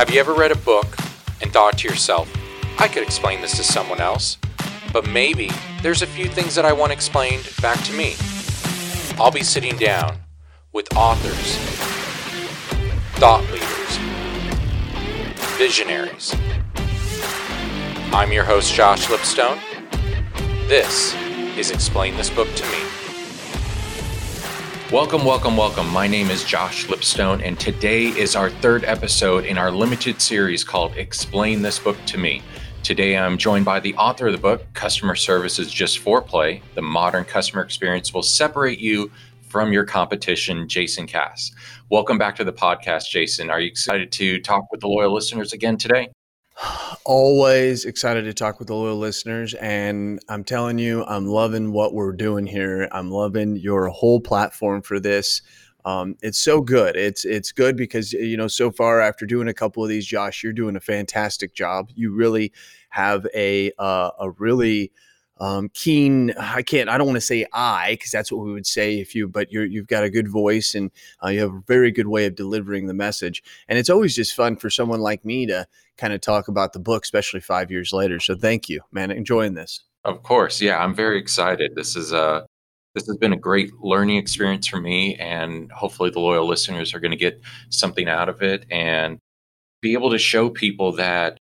Have you ever read a book and thought to yourself, I could explain this to someone else, but maybe there's a few things that I want explained back to me? I'll be sitting down with authors, thought leaders, visionaries. I'm your host, Josh Lipstone. This is Explain This Book to Me. Welcome, welcome, welcome. My name is Josh Lipstone, and today is our third episode in our limited series called Explain This Book to Me. Today, I'm joined by the author of the book, Customer Service is Just Foreplay. The modern customer experience will separate you from your competition, Jason Cass. Welcome back to the podcast, Jason. Are you excited to talk with the loyal listeners again today? Always excited to talk with the loyal listeners. And I'm telling you, I'm loving what we're doing here. I'm loving your whole platform for this. Um, it's so good. It's it's good because you know so far after doing a couple of these, Josh, you're doing a fantastic job. You really have a uh, a really um, keen. I can't. I don't want to say I because that's what we would say if you. But you're you've got a good voice and uh, you have a very good way of delivering the message. And it's always just fun for someone like me to kind of talk about the book, especially five years later. So thank you, man. Enjoying this. Of course, yeah, I'm very excited. This is a this has been a great learning experience for me, and hopefully the loyal listeners are going to get something out of it and be able to show people that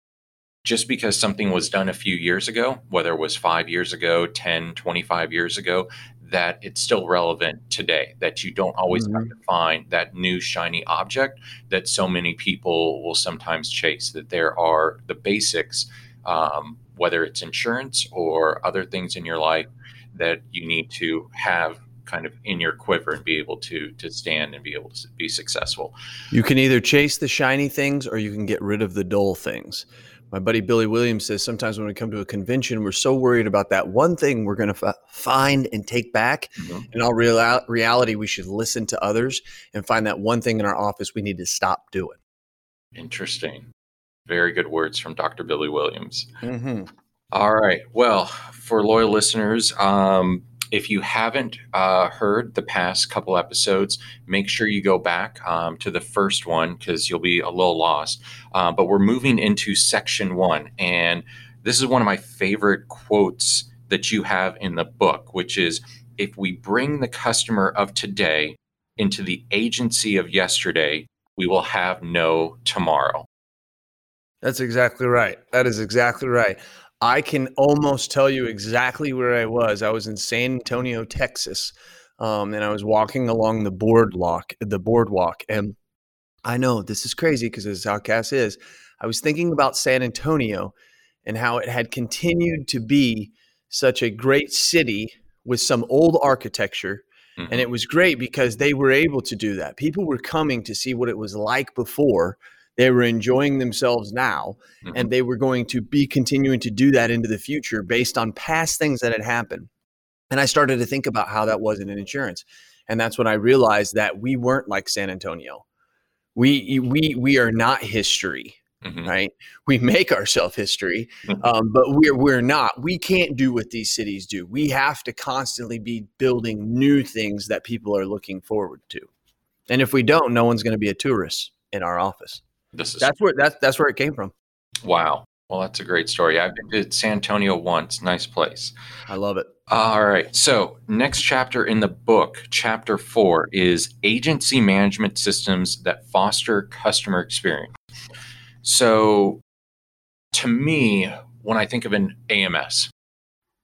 just because something was done a few years ago, whether it was five years ago, 10, 25 years ago, that it's still relevant today, that you don't always mm-hmm. have to find that new shiny object that so many people will sometimes chase, that there are the basics, um, whether it's insurance or other things in your life that you need to have kind of in your quiver and be able to to stand and be able to be successful. You can either chase the shiny things or you can get rid of the dull things my buddy Billy Williams says sometimes when we come to a convention, we're so worried about that one thing we're going to f- find and take back. Mm-hmm. In all real- reality, we should listen to others and find that one thing in our office we need to stop doing. Interesting. Very good words from Dr. Billy Williams. Mm-hmm. All right. Well, for loyal listeners, um, if you haven't uh, heard the past couple episodes, make sure you go back um, to the first one because you'll be a little lost. Uh, but we're moving into section one. And this is one of my favorite quotes that you have in the book, which is if we bring the customer of today into the agency of yesterday, we will have no tomorrow. That's exactly right. That is exactly right. I can almost tell you exactly where I was. I was in San Antonio, Texas, um, and I was walking along the boardwalk, the boardwalk, and I know this is crazy because this is how Cass is. I was thinking about San Antonio and how it had continued to be such a great city with some old architecture. Mm-hmm. And it was great because they were able to do that. People were coming to see what it was like before they were enjoying themselves now, mm-hmm. and they were going to be continuing to do that into the future based on past things that had happened. And I started to think about how that wasn't in insurance. And that's when I realized that we weren't like San Antonio. We we we are not history. Mm-hmm. right? We make ourselves history, mm-hmm. um, but we're we're not. We can't do what these cities do. We have to constantly be building new things that people are looking forward to. And if we don't, no one's going to be a tourist in our office. This is that's where that's that's where it came from. Wow. Well, that's a great story. I've been to San Antonio once. Nice place. I love it. All right. So, next chapter in the book, chapter four, is agency management systems that foster customer experience. So, to me, when I think of an AMS,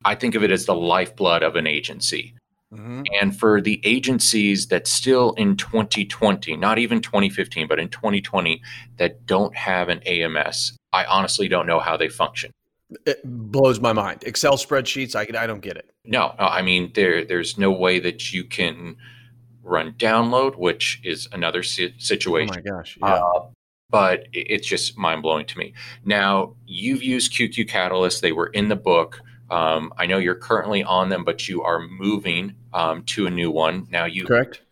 I think of it as the lifeblood of an agency. Mm-hmm. And for the agencies that still in 2020, not even 2015, but in 2020, that don't have an AMS, I honestly don't know how they function. It blows my mind. Excel spreadsheets, I, I don't get it. No, no, I mean there there's no way that you can run download, which is another situation. Oh my gosh, yeah. Uh, but it's just mind blowing to me. Now you've used QQ Catalyst; they were in the book. Um, I know you're currently on them, but you are moving um, to a new one. Now you correct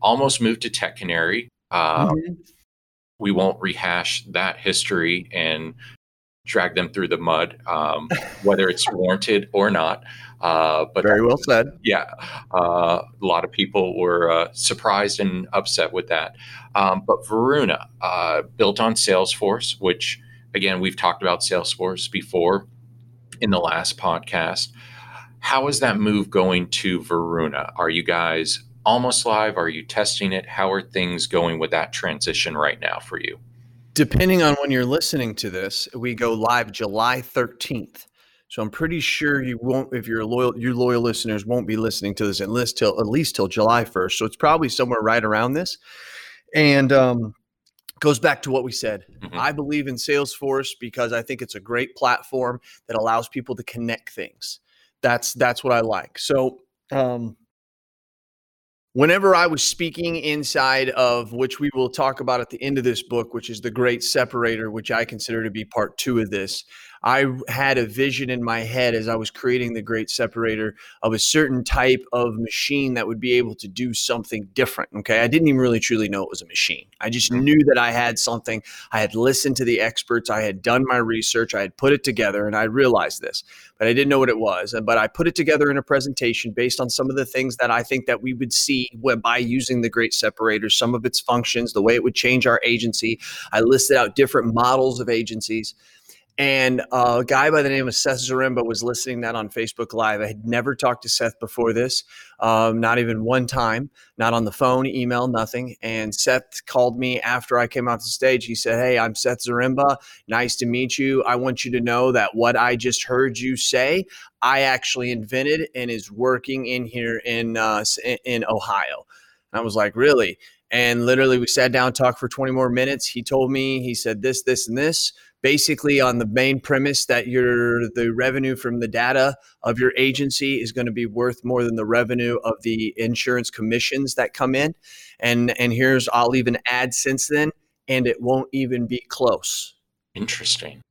almost moved to Tech Canary. Uh, mm-hmm. We won't rehash that history and drag them through the mud, um, whether it's warranted or not. Uh, but very well said. Yeah, uh, a lot of people were uh, surprised and upset with that. Um, but Veruna, uh, built on Salesforce, which again we've talked about Salesforce before in the last podcast. How is that move going to Veruna? Are you guys almost live? Are you testing it? How are things going with that transition right now for you? Depending on when you're listening to this, we go live July 13th. So I'm pretty sure you won't, if you're loyal, your loyal listeners won't be listening to this at least till at least till July 1st. So it's probably somewhere right around this. And um, goes back to what we said. Mm-hmm. I believe in Salesforce because I think it's a great platform that allows people to connect things. That's that's what I like. So um, whenever I was speaking inside of which we will talk about at the end of this book, which is the Great Separator, which I consider to be part two of this. I had a vision in my head as I was creating the great separator of a certain type of machine that would be able to do something different. Okay. I didn't even really truly know it was a machine. I just mm-hmm. knew that I had something. I had listened to the experts, I had done my research, I had put it together, and I realized this, but I didn't know what it was. But I put it together in a presentation based on some of the things that I think that we would see by using the great separator, some of its functions, the way it would change our agency. I listed out different models of agencies. And a guy by the name of Seth Zaremba was listening that on Facebook Live. I had never talked to Seth before this, um, not even one time, not on the phone, email, nothing. And Seth called me after I came off the stage. He said, Hey, I'm Seth Zaremba. Nice to meet you. I want you to know that what I just heard you say, I actually invented and is working in here in uh, in Ohio. And I was like, Really? And literally, we sat down, talked for 20 more minutes. He told me, he said this, this, and this basically on the main premise that your the revenue from the data of your agency is going to be worth more than the revenue of the insurance commissions that come in. And and here's I'll even add since then and it won't even be close. Interesting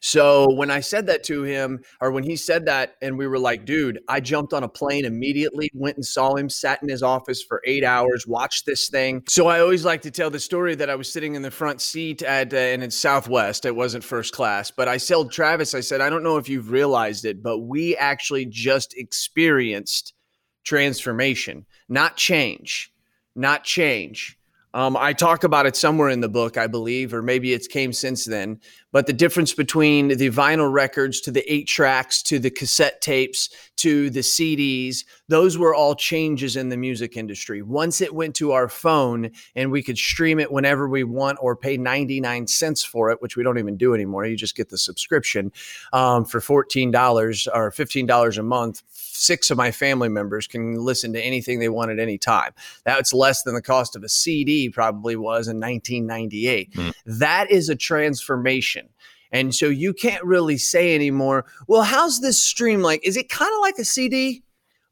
so when I said that to him, or when he said that, and we were like, dude, I jumped on a plane immediately, went and saw him, sat in his office for eight hours, watched this thing. So I always like to tell the story that I was sitting in the front seat at, uh, and it's Southwest. It wasn't first class, but I told Travis, I said, I don't know if you've realized it, but we actually just experienced transformation, not change, not change. Um, I talk about it somewhere in the book, I believe, or maybe it's came since then. But the difference between the vinyl records to the eight tracks to the cassette tapes to the CDs, those were all changes in the music industry. Once it went to our phone and we could stream it whenever we want or pay 99 cents for it, which we don't even do anymore. You just get the subscription um, for $14 or $15 a month. Six of my family members can listen to anything they want at any time. That's less than the cost of a CD probably was in 1998. Mm. That is a transformation and so you can't really say anymore, well, how's this stream like? Is it kind of like a CD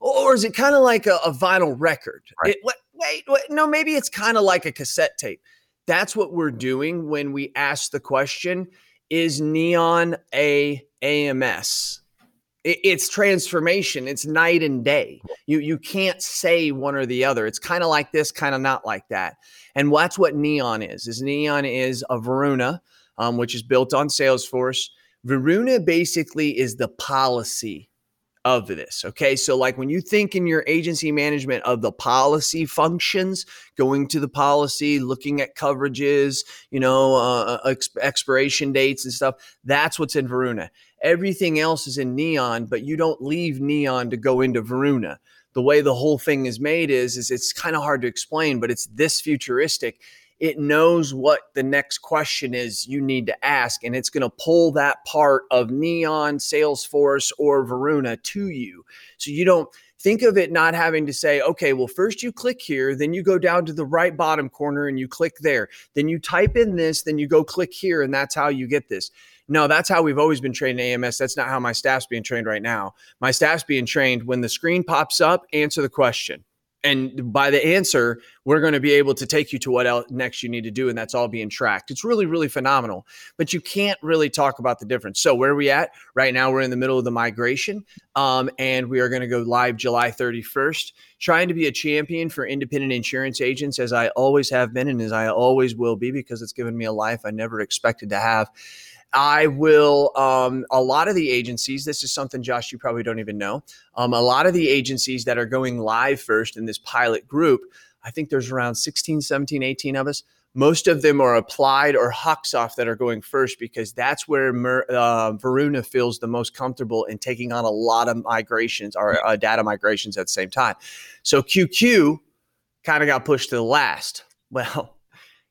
or is it kind of like a, a, vinyl record? Right. It, wait, wait, no, maybe it's kind of like a cassette tape. That's what we're doing when we ask the question Is Neon a AMS? It, it's transformation. It's night and day. You you can't say one or the other. It's kind of like this, kind of not like that. And that's what Neon is. Is Neon is a Veruna um, which is built on Salesforce. Veruna basically is the policy of this. Okay. So, like when you think in your agency management of the policy functions, going to the policy, looking at coverages, you know, uh, uh expiration dates and stuff, that's what's in Veruna. Everything else is in Neon, but you don't leave Neon to go into Veruna. The way the whole thing is made is, is it's kind of hard to explain, but it's this futuristic it knows what the next question is you need to ask, and it's going to pull that part of Neon, Salesforce, or Veruna to you. So you don't think of it not having to say, okay, well, first you click here, then you go down to the right bottom corner and you click there. Then you type in this, then you go click here, and that's how you get this. No, that's how we've always been trained in AMS. That's not how my staff's being trained right now. My staff's being trained when the screen pops up, answer the question and by the answer we're going to be able to take you to what else next you need to do and that's all being tracked. It's really really phenomenal but you can't really talk about the difference. So where are we at? Right now we're in the middle of the migration um, and we are going to go live july 31st trying to be a champion for independent insurance agents as i always have been and as i always will be because it's given me a life i never expected to have I will, um, a lot of the agencies, this is something, Josh, you probably don't even know. Um, a lot of the agencies that are going live first in this pilot group, I think there's around 16, 17, 18 of us. Most of them are applied or HawkSoft that are going first because that's where Mer, uh, Veruna feels the most comfortable in taking on a lot of migrations or uh, data migrations at the same time. So QQ kind of got pushed to the last. Well,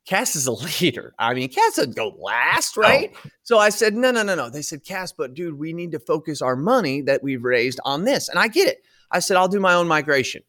Cass is a leader. I mean, Cass doesn't go last, right? Oh. So I said, no, no, no, no. They said, Cass, but dude, we need to focus our money that we've raised on this. And I get it. I said, I'll do my own migration.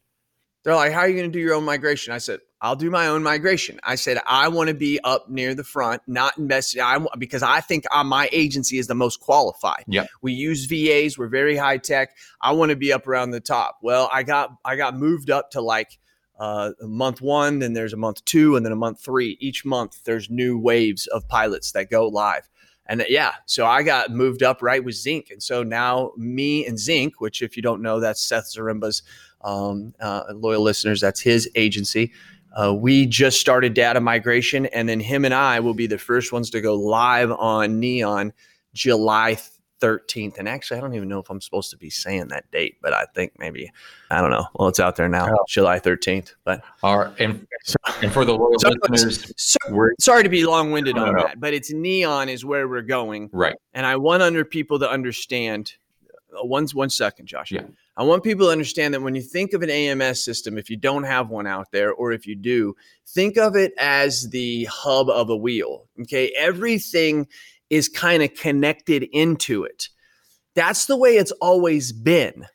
They're like, how are you going to do your own migration? I said, I'll do my own migration. I said, I want to be up near the front, not invested. I because I think uh, my agency is the most qualified. Yeah, we use VAs. We're very high tech. I want to be up around the top. Well, I got I got moved up to like uh, month one, then there's a month two, and then a month three. Each month, there's new waves of pilots that go live. And uh, yeah, so I got moved up right with Zinc. And so now me and Zinc, which if you don't know, that's Seth Zaremba's um, uh, loyal listeners, that's his agency. Uh, we just started data migration, and then him and I will be the first ones to go live on Neon July 13th. And actually, I don't even know if I'm supposed to be saying that date, but I think maybe, I don't know. Well, it's out there now, oh. July 13th. But all right. And, and for the loyal so, listeners, so, sorry to be long winded on know. that, but it's neon is where we're going. Right. And I want under people to understand uh, one, one second, Josh. Yeah. I want people to understand that when you think of an AMS system, if you don't have one out there, or if you do, think of it as the hub of a wheel. Okay. Everything is kind of connected into it. That's the way it's always been.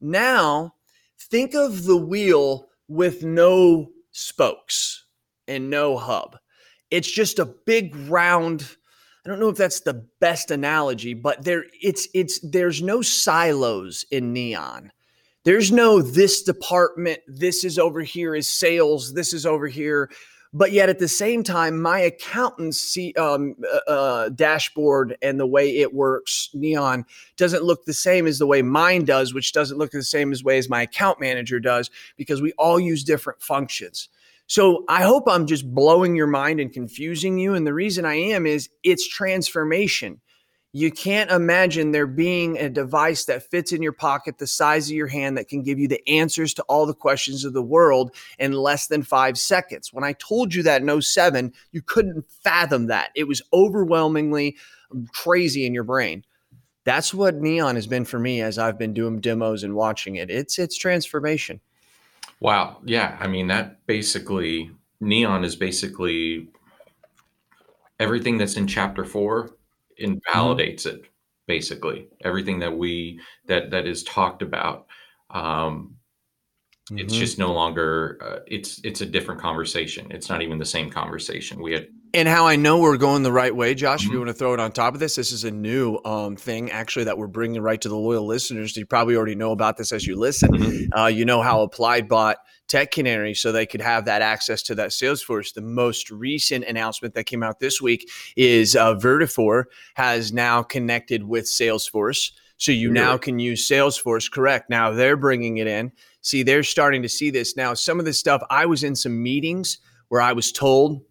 Now, think of the wheel with no spokes and no hub. It's just a big round I don't know if that's the best analogy, but there it's it's there's no silos in neon. There's no this department, this is over here is sales, this is over here but yet at the same time my accountant's see, um, uh, uh, dashboard and the way it works neon doesn't look the same as the way mine does which doesn't look the same as way as my account manager does because we all use different functions. So i hope i'm just blowing your mind and confusing you and the reason i am is it's transformation you can't imagine there being a device that fits in your pocket the size of your hand that can give you the answers to all the questions of the world in less than five seconds. When I told you that in 07, you couldn't fathom that. It was overwhelmingly crazy in your brain. That's what Neon has been for me as I've been doing demos and watching it. It's it's transformation. Wow. Yeah. I mean, that basically Neon is basically everything that's in chapter four invalidates mm-hmm. it basically everything that we that that is talked about um mm-hmm. it's just no longer uh, it's it's a different conversation it's not even the same conversation we had and how I know we're going the right way, Josh, mm-hmm. if you mm-hmm. want to throw it on top of this, this is a new um, thing actually that we're bringing right to the loyal listeners. You probably already know about this as you listen. Mm-hmm. Uh, you know how Applied bought Tech Canary so they could have that access to that Salesforce. The most recent announcement that came out this week is uh, Vertafore has now connected with Salesforce. So you really? now can use Salesforce. Correct. Now they're bringing it in. See, they're starting to see this now. Some of this stuff, I was in some meetings where I was told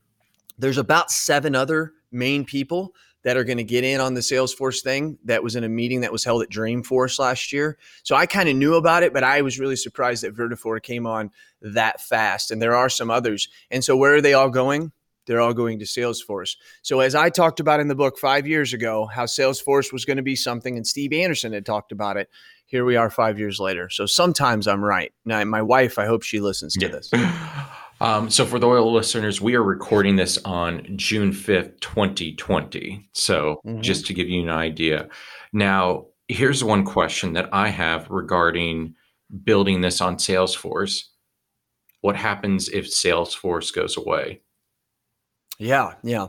there's about seven other main people that are going to get in on the Salesforce thing that was in a meeting that was held at Dreamforce last year. So I kind of knew about it, but I was really surprised that Vertafore came on that fast. And there are some others. And so where are they all going? They're all going to Salesforce. So as I talked about in the book five years ago, how Salesforce was going to be something, and Steve Anderson had talked about it. Here we are five years later. So sometimes I'm right. Now, my wife, I hope she listens to yeah. this. Um, so, for the loyal listeners, we are recording this on June 5th, 2020. So, mm-hmm. just to give you an idea. Now, here's one question that I have regarding building this on Salesforce. What happens if Salesforce goes away? Yeah, yeah.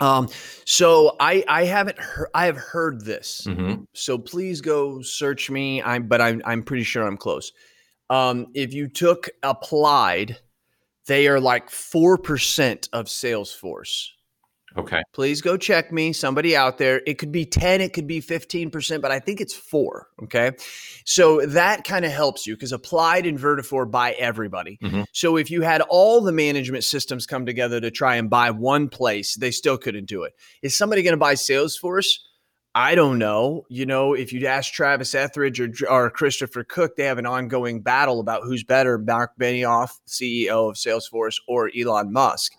Um, so I I haven't heard I have heard this. Mm-hmm. So please go search me. I'm but I'm I'm pretty sure I'm close. Um, if you took applied they are like 4% of Salesforce. Okay. Please go check me. Somebody out there. It could be 10, it could be 15%, but I think it's four. Okay. So that kind of helps you because applied and Vertafore by everybody. Mm-hmm. So if you had all the management systems come together to try and buy one place, they still couldn't do it. Is somebody going to buy Salesforce? I don't know. You know, if you'd ask Travis Etheridge or, or Christopher Cook, they have an ongoing battle about who's better, Mark Benioff, CEO of Salesforce, or Elon Musk.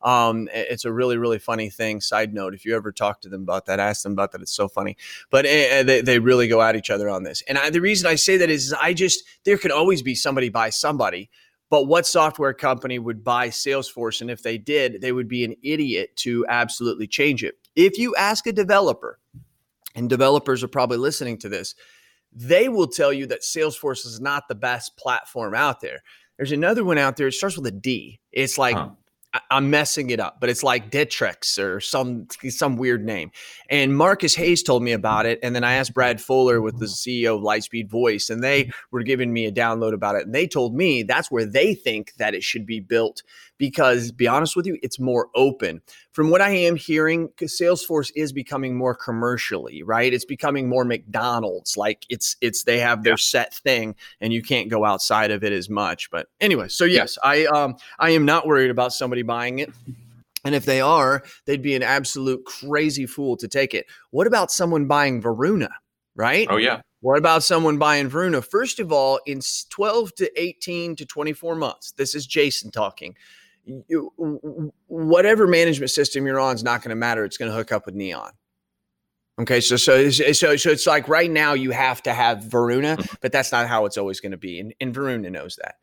Um, it's a really, really funny thing. Side note, if you ever talk to them about that, ask them about that. It's so funny. But uh, they, they really go at each other on this. And I, the reason I say that is, is I just, there could always be somebody buy somebody. But what software company would buy Salesforce? And if they did, they would be an idiot to absolutely change it. If you ask a developer, and developers are probably listening to this, they will tell you that Salesforce is not the best platform out there. There's another one out there. It starts with a D. It's like huh. I'm messing it up, but it's like Ditrex or some some weird name. And Marcus Hayes told me about it, and then I asked Brad Fuller with the CEO of Lightspeed Voice, and they were giving me a download about it. And they told me that's where they think that it should be built because, be honest with you, it's more open. From what I am hearing, because Salesforce is becoming more commercially right. It's becoming more McDonald's. Like it's it's they have their set thing, and you can't go outside of it as much. But anyway, so yes, I um I am not worried about somebody buying it. And if they are, they'd be an absolute crazy fool to take it. What about someone buying Veruna, right? Oh, yeah. What about someone buying Veruna? First of all, in 12 to 18 to 24 months, this is Jason talking whatever management system you're on is not going to matter. It's going to hook up with Neon. Okay, so so so so it's like right now you have to have Veruna, mm-hmm. but that's not how it's always going to be, and, and Veruna knows that.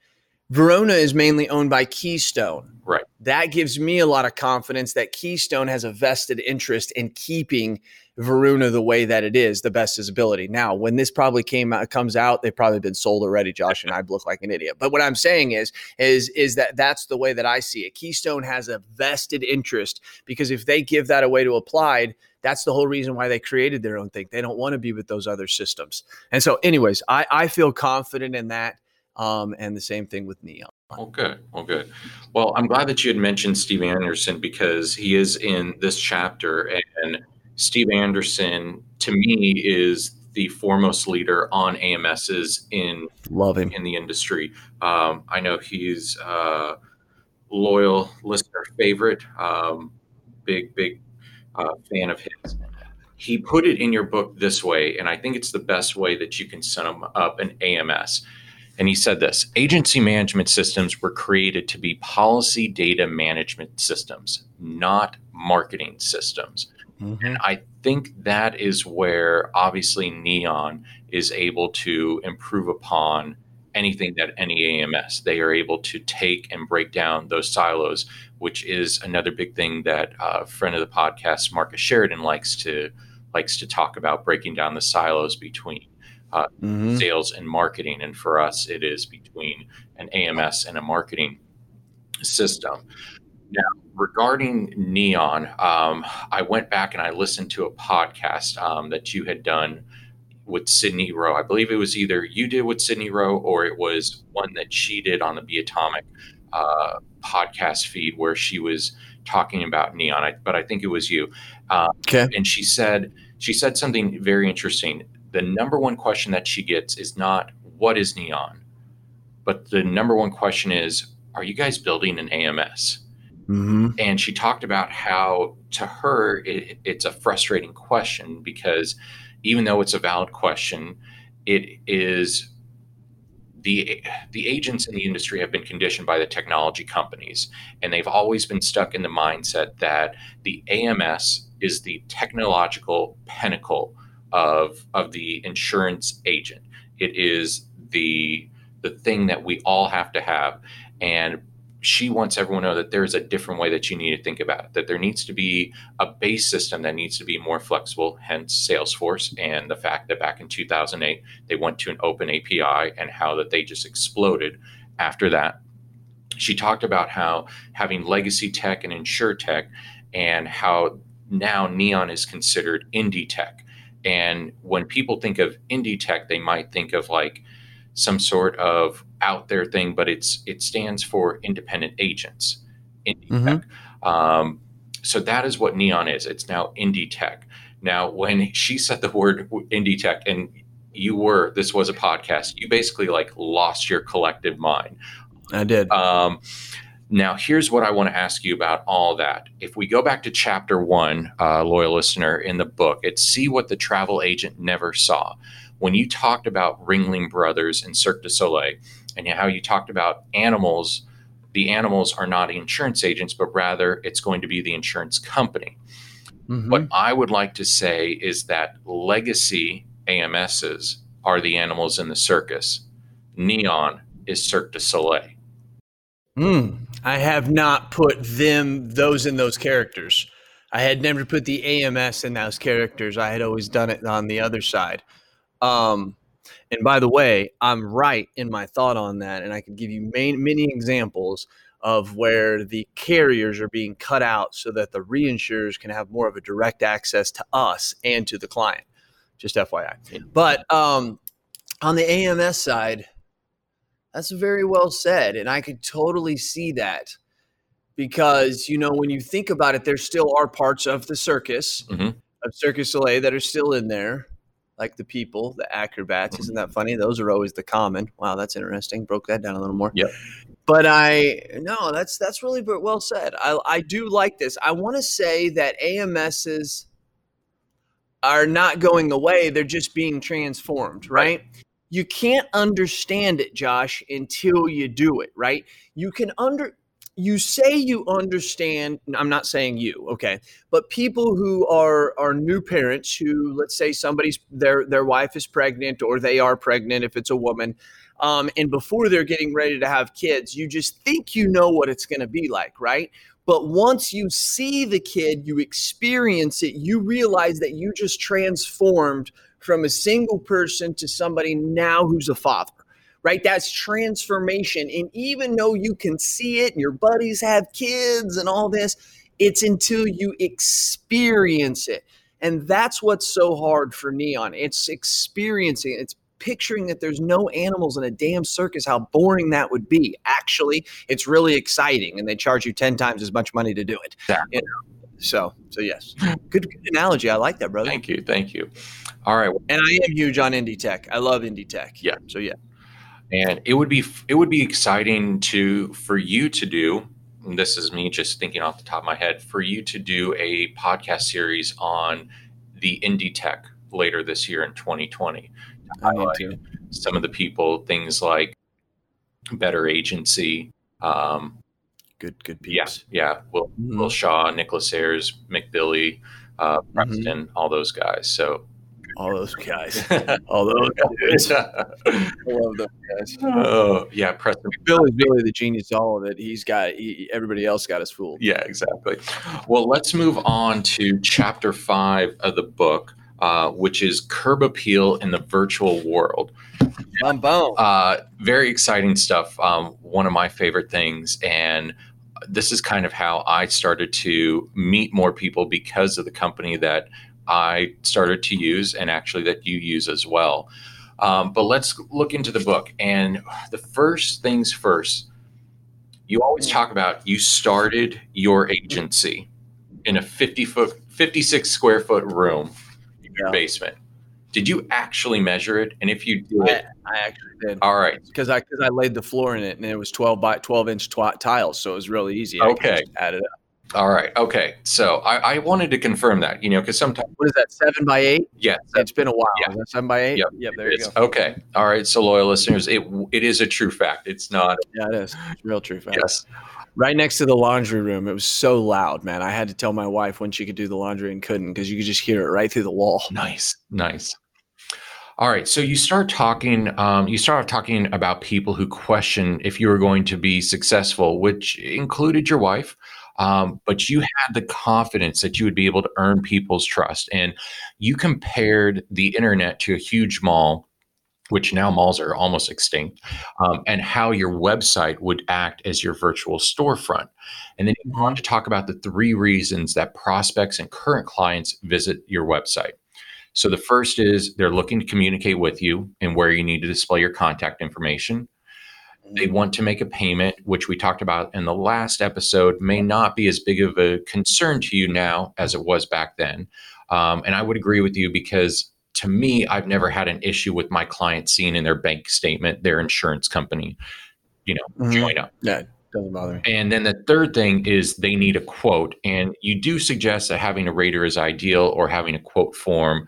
Veruna is mainly owned by Keystone. Right. That gives me a lot of confidence that Keystone has a vested interest in keeping Veruna the way that it is, the best visibility. Now, when this probably came out, comes out, they've probably been sold already. Josh and I look like an idiot. But what I'm saying is, is, is that that's the way that I see it. Keystone has a vested interest because if they give that away to Applied, that's the whole reason why they created their own thing. They don't want to be with those other systems. And so, anyways, I, I feel confident in that. Um, and the same thing with Neon. Good. Well, good. Well, I'm glad that you had mentioned Steve Anderson because he is in this chapter, and Steve Anderson to me is the foremost leader on AMSs in love him in the industry. Um, I know he's a loyal listener favorite, um, big big uh, fan of his. He put it in your book this way, and I think it's the best way that you can sum up an AMS. And he said this agency management systems were created to be policy data management systems, not marketing systems. Mm-hmm. And I think that is where obviously Neon is able to improve upon anything that any AMS. They are able to take and break down those silos, which is another big thing that a uh, friend of the podcast, Marcus Sheridan, likes to likes to talk about breaking down the silos between uh, mm-hmm. sales and marketing. And for us, it is between an AMS and a marketing system. Now, regarding Neon, um, I went back and I listened to a podcast um, that you had done with Sydney Rowe. I believe it was either you did with Sydney Rowe or it was one that she did on the Be Atomic uh, podcast feed where she was talking about Neon. I, but I think it was you. Um, okay. And she said she said something very interesting. The number one question that she gets is not what is Neon, but the number one question is, are you guys building an AMS? Mm-hmm. And she talked about how, to her, it, it's a frustrating question because even though it's a valid question, it is the the agents in the industry have been conditioned by the technology companies, and they've always been stuck in the mindset that the AMS is the technological pinnacle of of the insurance agent. It is the the thing that we all have to have, and she wants everyone to know that there's a different way that you need to think about it, that there needs to be a base system that needs to be more flexible, hence Salesforce and the fact that back in 2008 they went to an open API and how that they just exploded after that. She talked about how having legacy tech and insure tech and how now Neon is considered indie tech. And when people think of indie tech, they might think of like some sort of out there thing, but it's it stands for independent agents. Mm-hmm. Um, so that is what Neon is. It's now indie tech. Now, when she said the word indie tech, and you were this was a podcast, you basically like lost your collective mind. I did. Um, now, here's what I want to ask you about all that. If we go back to chapter one, uh, loyal listener, in the book, it's see what the travel agent never saw. When you talked about Ringling Brothers and Cirque du Soleil, and how you talked about animals, the animals are not insurance agents, but rather it's going to be the insurance company. Mm-hmm. What I would like to say is that legacy AMSs are the animals in the circus. Neon is Cirque du Soleil. Mm, I have not put them those in those characters. I had never put the AMS in those characters. I had always done it on the other side. Um, and by the way, I'm right in my thought on that, and I can give you main, many examples of where the carriers are being cut out so that the reinsurers can have more of a direct access to us and to the client. Just FYI. But um, on the AMS side, that's very well said. And I could totally see that because, you know, when you think about it, there still are parts of the circus, mm-hmm. of Circus Soleil that are still in there, like the people, the acrobats. Mm-hmm. Isn't that funny? Those are always the common. Wow, that's interesting. Broke that down a little more. Yep. But I no, that's that's really well said. I I do like this. I want to say that AMSs are not going away; they're just being transformed, right? right you can't understand it, Josh, until you do it, right? You can under you say you understand i'm not saying you okay but people who are are new parents who let's say somebody's their their wife is pregnant or they are pregnant if it's a woman um, and before they're getting ready to have kids you just think you know what it's going to be like right? But once you see the kid you experience it you realize that you just transformed from a single person to somebody now who's a father right? That's transformation. And even though you can see it and your buddies have kids and all this, it's until you experience it. And that's what's so hard for Neon. It's experiencing It's picturing that there's no animals in a damn circus, how boring that would be. Actually, it's really exciting. And they charge you 10 times as much money to do it. Exactly. You know? So, so yes, good, good, analogy. I like that, brother. Thank you, thank you. All right, and I am huge on indie tech. I love indie tech. Yeah. So yeah, and it would be it would be exciting to for you to do. this is me just thinking off the top of my head for you to do a podcast series on the indie tech later this year in 2020. Some of the people, things like Better Agency, um, good good peeps. Yeah, yeah. Will mm-hmm. Will Shaw, Nicholas Ayers, McBilly, uh, mm-hmm. Preston, mm-hmm. all those guys. So all those guys, all those guys. I love those guys. Oh yeah, Preston. Billy's really the genius. All of it. He's got. He, everybody else got us fooled. Yeah, exactly. Well, let's move on to chapter five of the book. Uh, which is curb appeal in the virtual world. Boom, boom. Uh, very exciting stuff. Um, one of my favorite things, and this is kind of how I started to meet more people because of the company that I started to use and actually that you use as well. Um, but let's look into the book. And the first things first, you always talk about you started your agency in a 50 foot, 56 square foot room in your yeah. basement. Did you actually measure it? And if you did, I, I actually did. All right, because I because I laid the floor in it, and it was twelve by twelve inch tw- tiles, so it was really easy. I okay, add it up. All right. Okay. So I, I wanted to confirm that, you know, because sometimes what is that seven by eight? Yeah, it's been a while. Yeah, seven by eight. Yep. Yep. There you go. Okay. All right. So loyal listeners, it it is a true fact. It's not. Yeah, it is. It's real true fact. Yes. Right next to the laundry room, it was so loud, man. I had to tell my wife when she could do the laundry and couldn't because you could just hear it right through the wall. Nice. Nice. All right, so you start talking. Um, you start talking about people who question if you were going to be successful, which included your wife. Um, but you had the confidence that you would be able to earn people's trust. And you compared the internet to a huge mall, which now malls are almost extinct, um, and how your website would act as your virtual storefront. And then you want to talk about the three reasons that prospects and current clients visit your website. So the first is they're looking to communicate with you and where you need to display your contact information. They want to make a payment, which we talked about in the last episode, may not be as big of a concern to you now as it was back then. Um, and I would agree with you because to me, I've never had an issue with my client seeing in their bank statement their insurance company, you know, mm-hmm. join up. Yeah, doesn't bother me. And then the third thing is they need a quote. And you do suggest that having a rater is ideal or having a quote form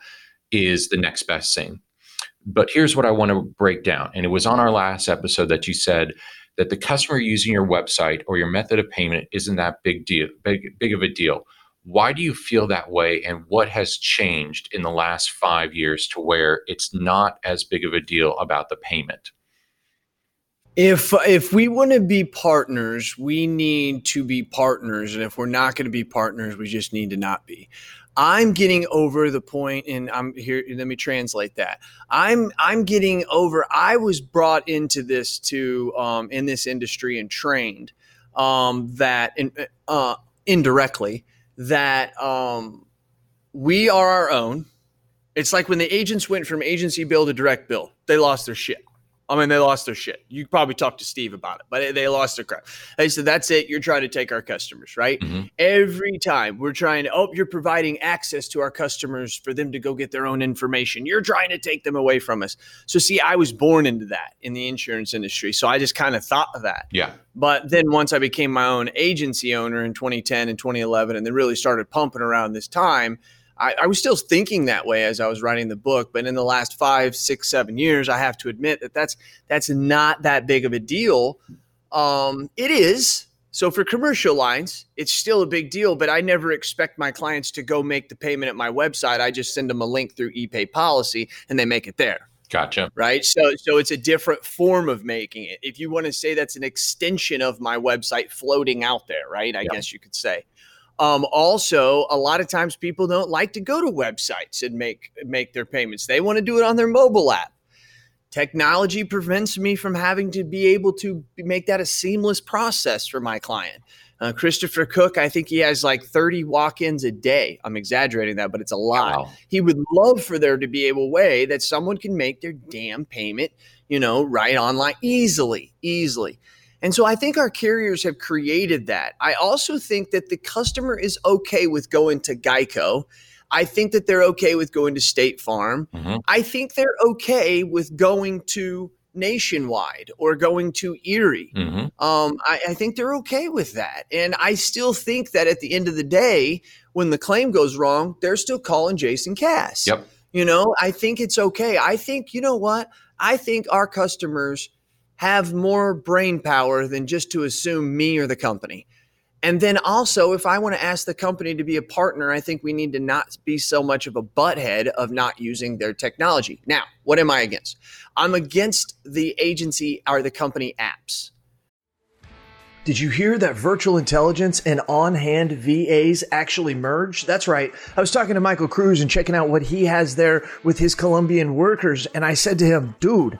is the next best thing. But here's what I want to break down. And it was on our last episode that you said that the customer using your website or your method of payment isn't that big deal, big, big of a deal. Why do you feel that way? And what has changed in the last five years to where it's not as big of a deal about the payment? If if we want to be partners, we need to be partners, and if we're not going to be partners, we just need to not be. I'm getting over the point, and I'm here. Let me translate that. I'm I'm getting over. I was brought into this to um, in this industry and trained um, that in, uh, indirectly that um, we are our own. It's like when the agents went from agency bill to direct bill, they lost their shit. I mean, they lost their shit. You probably talked to Steve about it, but they lost their crap. They said, that's it. You're trying to take our customers, right? Mm-hmm. Every time we're trying to, oh, you're providing access to our customers for them to go get their own information. You're trying to take them away from us. So, see, I was born into that in the insurance industry. So I just kind of thought of that. Yeah. But then once I became my own agency owner in 2010 and 2011, and then really started pumping around this time, I, I, was still thinking that way as I was writing the book, but in the last five, six, seven years, I have to admit that that's that's not that big of a deal. Um, it is. So for commercial lines, it's still a big deal, but I never expect my clients to go make the payment at my website. I just send them a link through ePay policy and they make it there. Gotcha. Right. So so it's a different form of making it. If you want to say that's an extension of my website floating out there, right? I yeah. guess you could say. Um, also, a lot of times people don't like to go to websites and make make their payments. They want to do it on their mobile app. Technology prevents me from having to be able to make that a seamless process for my client. Uh, Christopher Cook, I think he has like 30 walk-ins a day. I'm exaggerating that, but it's a lot. Wow. He would love for there to be a way that someone can make their damn payment, you know, right online easily, easily. And so I think our carriers have created that. I also think that the customer is okay with going to Geico. I think that they're okay with going to State Farm. Mm-hmm. I think they're okay with going to Nationwide or going to Erie. Mm-hmm. Um, I, I think they're okay with that. And I still think that at the end of the day, when the claim goes wrong, they're still calling Jason Cass. Yep. You know, I think it's okay. I think, you know what? I think our customers – have more brain power than just to assume me or the company. And then also, if I want to ask the company to be a partner, I think we need to not be so much of a butthead of not using their technology. Now, what am I against? I'm against the agency or the company apps. Did you hear that virtual intelligence and on hand VAs actually merge? That's right. I was talking to Michael Cruz and checking out what he has there with his Colombian workers. And I said to him, dude,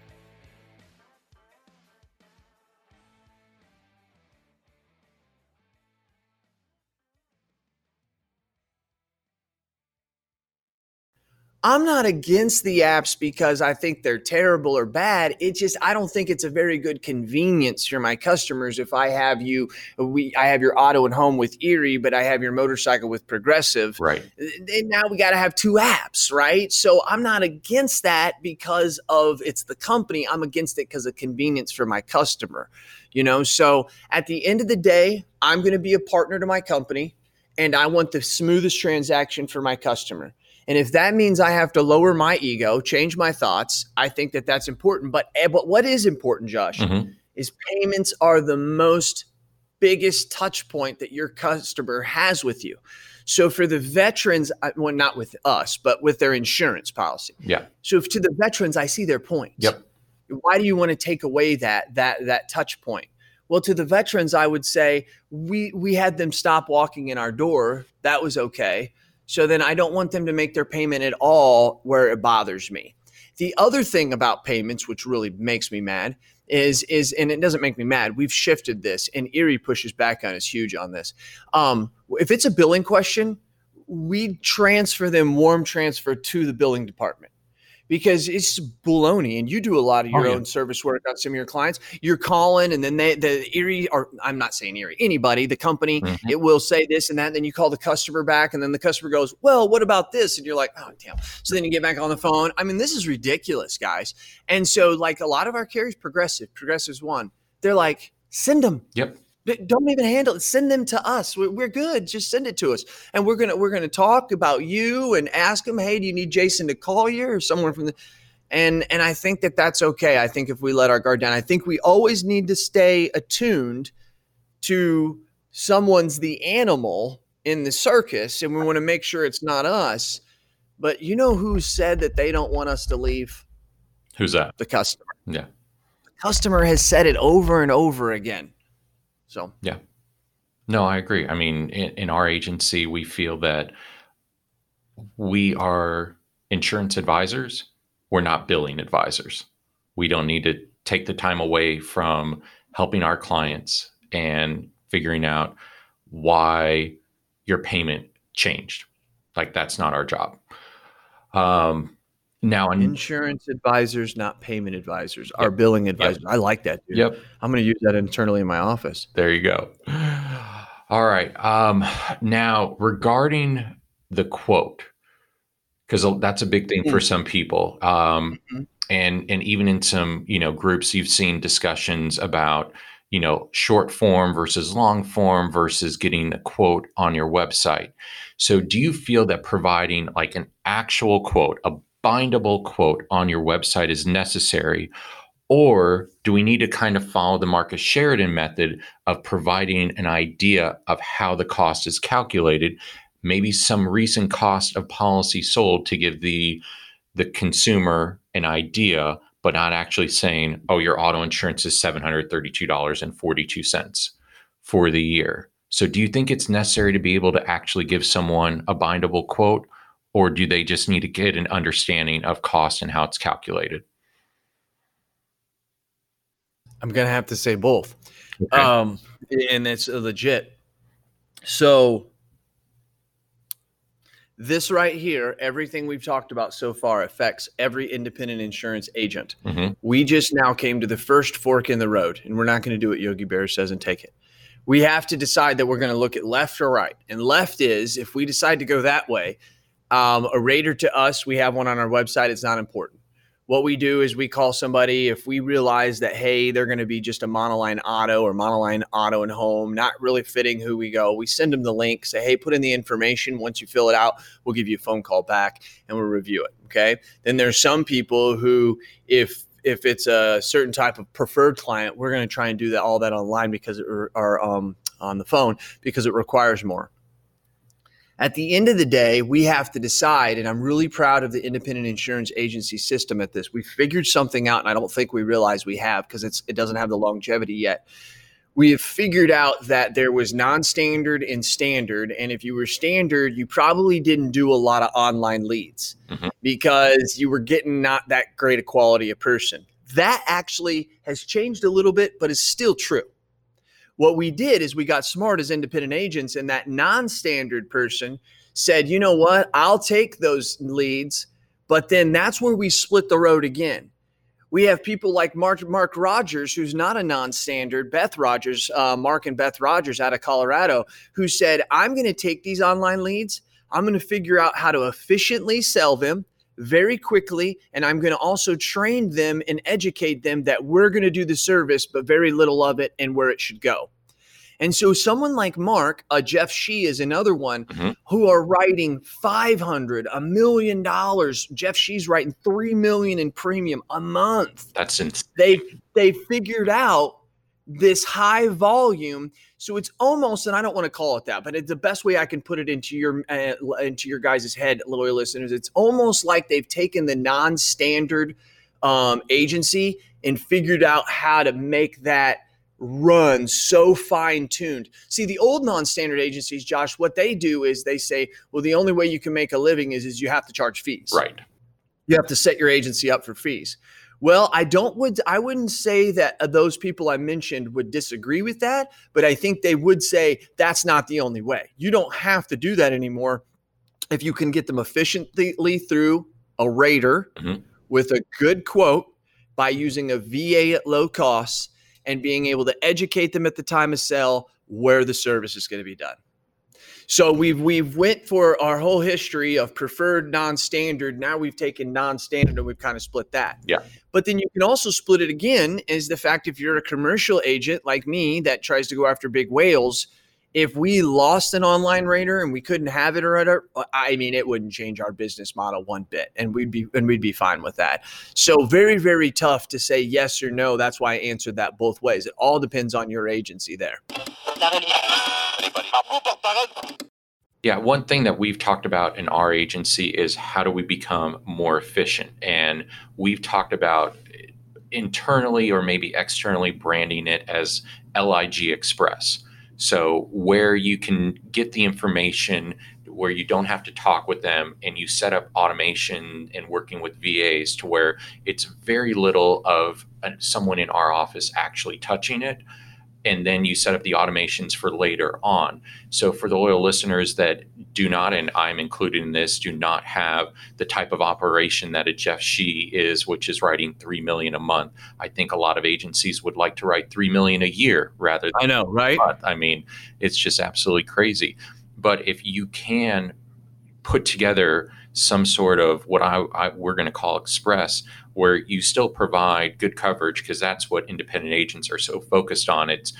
I'm not against the apps because I think they're terrible or bad. It's just I don't think it's a very good convenience for my customers if I have you we I have your auto and home with Erie, but I have your motorcycle with Progressive. Right. And now we got to have two apps, right? So I'm not against that because of it's the company. I'm against it because of convenience for my customer. You know, so at the end of the day, I'm going to be a partner to my company and I want the smoothest transaction for my customer. And if that means I have to lower my ego, change my thoughts, I think that that's important. But eh, but what is important, Josh, mm-hmm. is payments are the most biggest touch point that your customer has with you. So for the veterans, well, not with us, but with their insurance policy. Yeah. So if to the veterans, I see their point. Yep. Why do you want to take away that that that touch point? Well, to the veterans, I would say we we had them stop walking in our door. That was okay. So then I don't want them to make their payment at all where it bothers me. The other thing about payments, which really makes me mad, is is and it doesn't make me mad. We've shifted this, and Erie pushes back on us huge on this. Um, if it's a billing question, we transfer them warm transfer to the billing department because it's baloney and you do a lot of your oh, yeah. own service work on some of your clients. You're calling and then they the erie or i'm not saying erie anybody the company mm-hmm. it will say this and that and then you call the customer back and then the customer goes well what about this? And you're like oh damn. So then you get back on the phone. I mean this is ridiculous guys. And so like a lot of our carriers progressive progressives one they're like send them yep don't even handle it. Send them to us. We're good. Just send it to us. And we're gonna we're gonna talk about you and ask them hey do you need jason to call you or someone from the and and i think that that's okay i think if we let our guard down. I think we always need to stay attuned to someone's the animal in the circus and we want to make sure it's not us. But you know who said that they don't want us to leave? Who's that? The customer. Yeah. The customer has said it over and over again so yeah, no, I agree. I mean, in, in our agency, we feel that we are insurance advisors. We're not billing advisors. We don't need to take the time away from helping our clients and figuring out why your payment changed. Like that's not our job. Um, now, insurance advisors, not payment advisors, yep. are billing advisors. Yep. I like that. Dude. Yep. I'm going to use that internally in my office. There you go. All right. Um, now, regarding the quote, because that's a big thing mm-hmm. for some people, um, mm-hmm. and and even in some you know groups, you've seen discussions about you know short form versus long form versus getting a quote on your website. So, do you feel that providing like an actual quote, a bindable quote on your website is necessary? Or do we need to kind of follow the Marcus Sheridan method of providing an idea of how the cost is calculated, maybe some recent cost of policy sold to give the the consumer an idea, but not actually saying, oh, your auto insurance is $732.42 for the year. So do you think it's necessary to be able to actually give someone a bindable quote? Or do they just need to get an understanding of cost and how it's calculated? I'm gonna have to say both, okay. um, and it's legit. So this right here, everything we've talked about so far affects every independent insurance agent. Mm-hmm. We just now came to the first fork in the road, and we're not going to do what Yogi Bear says and take it. We have to decide that we're going to look at left or right. And left is if we decide to go that way, um, a rater to us, we have one on our website. It's not important. What we do is we call somebody if we realize that, hey, they're going to be just a monoline auto or monoline auto and home, not really fitting who we go. We send them the link, say, hey, put in the information. Once you fill it out, we'll give you a phone call back and we'll review it. Okay. Then there's some people who, if if it's a certain type of preferred client, we're going to try and do that all that online because it or um, on the phone because it requires more at the end of the day, we have to decide, and I'm really proud of the independent insurance agency system at this. We figured something out, and I don't think we realize we have because it's it doesn't have the longevity yet. We have figured out that there was non-standard and standard, and if you were standard, you probably didn't do a lot of online leads mm-hmm. because you were getting not that great a quality of person. That actually has changed a little bit, but is still true. What we did is we got smart as independent agents, and that non standard person said, you know what? I'll take those leads, But then that's where we split the road again. We have people like Mark, Mark Rogers, who's not a non standard, Beth Rogers, uh, Mark and Beth Rogers out of Colorado, who said, I'm going to take these online leads. I'm going to figure out how to efficiently sell them very quickly. And I'm going to also train them and educate them that we're going to do the service, but very little of it and where it should go. And so someone like Mark, uh, Jeff Shee is another one mm-hmm. who are writing 500, a million dollars. Jeff Shee's writing 3 million in premium a month. That's insane. They they figured out this high volume. So it's almost, and I don't want to call it that, but it's the best way I can put it into your uh, into your guys' head, loyal listeners. It's almost like they've taken the non-standard um, agency and figured out how to make that run so fine tuned. See, the old non-standard agencies, Josh, what they do is they say, well, the only way you can make a living is is you have to charge fees. Right. You have to set your agency up for fees. Well, I don't would I wouldn't say that uh, those people I mentioned would disagree with that, but I think they would say that's not the only way. You don't have to do that anymore if you can get them efficiently through a rater mm-hmm. with a good quote by using a VA at low costs and being able to educate them at the time of sale where the service is going to be done. So we've we've went for our whole history of preferred non-standard. Now we've taken non-standard and we've kind of split that. Yeah. But then you can also split it again is the fact if you're a commercial agent like me that tries to go after big whales, if we lost an online rater and we couldn't have it or whatever, I mean, it wouldn't change our business model one bit, and we'd be and we'd be fine with that. So very very tough to say yes or no. That's why I answered that both ways. It all depends on your agency there. Yeah, one thing that we've talked about in our agency is how do we become more efficient? And we've talked about internally or maybe externally branding it as LIG Express. So, where you can get the information where you don't have to talk with them and you set up automation and working with VAs to where it's very little of someone in our office actually touching it and then you set up the automations for later on. So for the loyal listeners that do not, and I'm included in this, do not have the type of operation that a Jeff Shee is, which is writing three million a month. I think a lot of agencies would like to write three million a year rather. Than I know, right? I mean, it's just absolutely crazy. But if you can put together some sort of what I, I we're going to call express where you still provide good coverage because that's what independent agents are so focused on. It's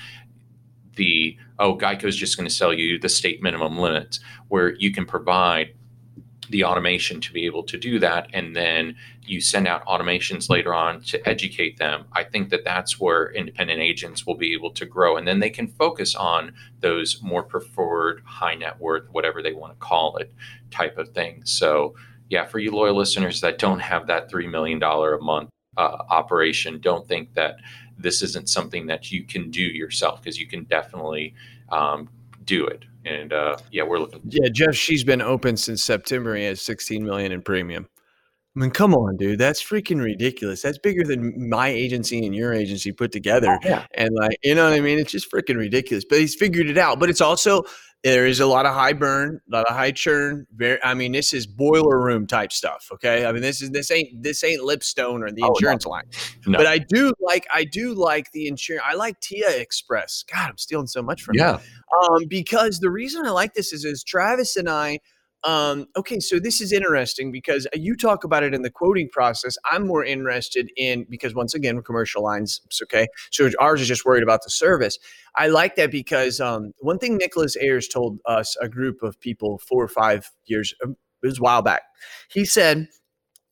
the oh geico's just going to sell you the state minimum limits where you can provide the automation to be able to do that and then you send out automations later on to educate them. I think that that's where independent agents will be able to grow and then they can focus on those more preferred high net worth whatever they want to call it type of thing. So yeah for you loyal listeners that don't have that $3 million a month uh, operation don't think that this isn't something that you can do yourself because you can definitely um, do it and uh, yeah, we're looking. Yeah, Jeff, she's been open since September. He has 16 million in premium. I mean, come on, dude. That's freaking ridiculous. That's bigger than my agency and your agency put together. Yeah. And like, you know what I mean? It's just freaking ridiculous. But he's figured it out. But it's also there is a lot of high burn, a lot of high churn. Very, I mean, this is boiler room type stuff. Okay, I mean, this is this ain't this ain't Lipstone or the oh, insurance no. line. No. But I do like I do like the insurance. I like Tia Express. God, I'm stealing so much from you. yeah. Um, because the reason I like this is, is Travis and I um, okay, so this is interesting because you talk about it in the quoting process. I'm more interested in because once again, commercial lines. Okay, so ours is just worried about the service. I like that because um, one thing Nicholas Ayers told us, a group of people, four or five years, um, it was a while back. He said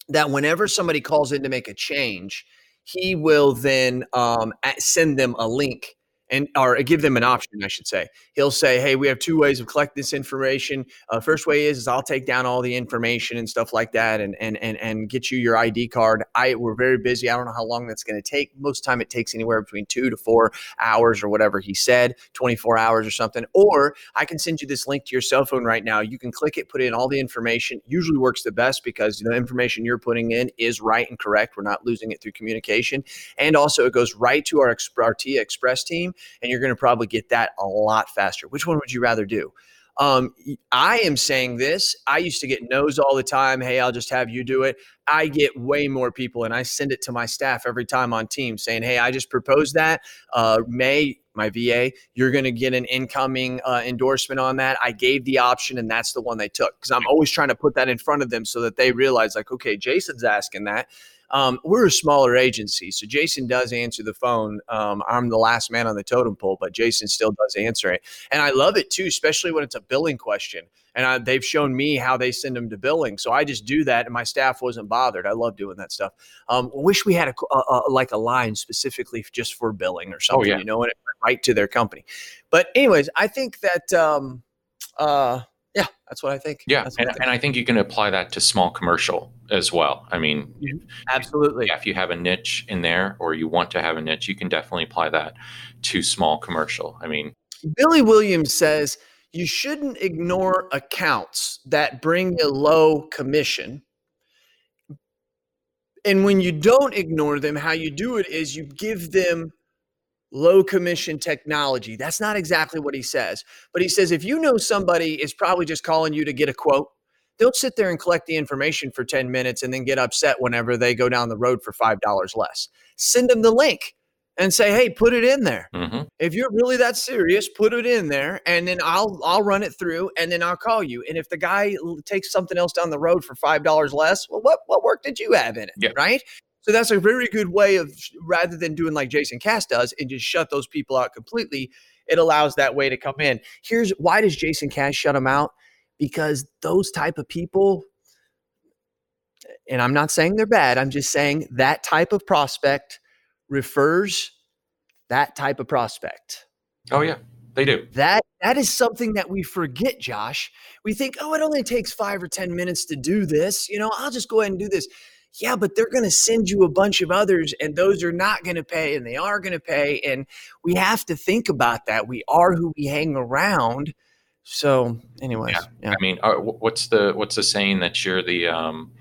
that whenever somebody calls in to make a change, he will then um, send them a link and or give them an option, I should say. He'll say, "Hey, we have two ways of collecting this information. Uh, first way is, is I'll take down all the information and stuff like that, and and and and get you your ID card. I we're very busy. I don't know how long that's going to take. Most time it takes anywhere between two to four hours or whatever he said, 24 hours or something. Or I can send you this link to your cell phone right now. You can click it, put in all the information. Usually works the best because the information you're putting in is right and correct. We're not losing it through communication, and also it goes right to our, our Tia Express team and you're going to probably get that a lot faster. Which one would you rather do? Um, I am saying this. I used to get no's all the time. Hey, I'll just have you do it. I get way more people, and I send it to my staff every time on Teams saying, "Hey, I just proposed that. Uh, May my VA, you're going to get an incoming uh, endorsement on that. I gave the option, and that's the one they took because I'm always trying to put that in front of them so that they realize, like, okay, Jason's asking that. Um, we're a smaller agency, so Jason does answer the phone. Um, I'm the last man on the totem pole, but Jason still does answer it, and I love it too, especially when it's a billing question. And I, they've shown me how they send them to billing, so I just do that, and my staff wasn't bothered. I love doing that stuff. Um, wish we had a, a, a, like a line specifically just for billing or something, oh, yeah. you know, and it right to their company. But anyways, I think that. Um, uh, yeah, that's what I think. Yeah, and, I think. and I think you can apply that to small commercial as well. I mean, mm-hmm. absolutely. Yeah, if you have a niche in there or you want to have a niche, you can definitely apply that to small commercial. I mean, Billy Williams says you shouldn't ignore accounts that bring you low commission. And when you don't ignore them, how you do it is you give them low commission technology. That's not exactly what he says. But he says if you know somebody is probably just calling you to get a quote, don't sit there and collect the information for 10 minutes and then get upset whenever they go down the road for $5 less. Send them the link and say, "Hey, put it in there. Mm-hmm. If you're really that serious, put it in there, and then I'll I'll run it through, and then I'll call you. And if the guy takes something else down the road for five dollars less, well, what what work did you have in it, yep. right? So that's a very good way of rather than doing like Jason Cass does and just shut those people out completely. It allows that way to come in. Here's why does Jason Cass shut them out? Because those type of people, and I'm not saying they're bad. I'm just saying that type of prospect refers that type of prospect. Oh yeah, they do. That that is something that we forget, Josh. We think, oh, it only takes five or ten minutes to do this. You know, I'll just go ahead and do this yeah, but they're going to send you a bunch of others, and those are not going to pay, and they are going to pay. And we have to think about that. We are who we hang around. So, anyways, yeah. yeah. I mean, uh, what's the what's the saying that you're the um,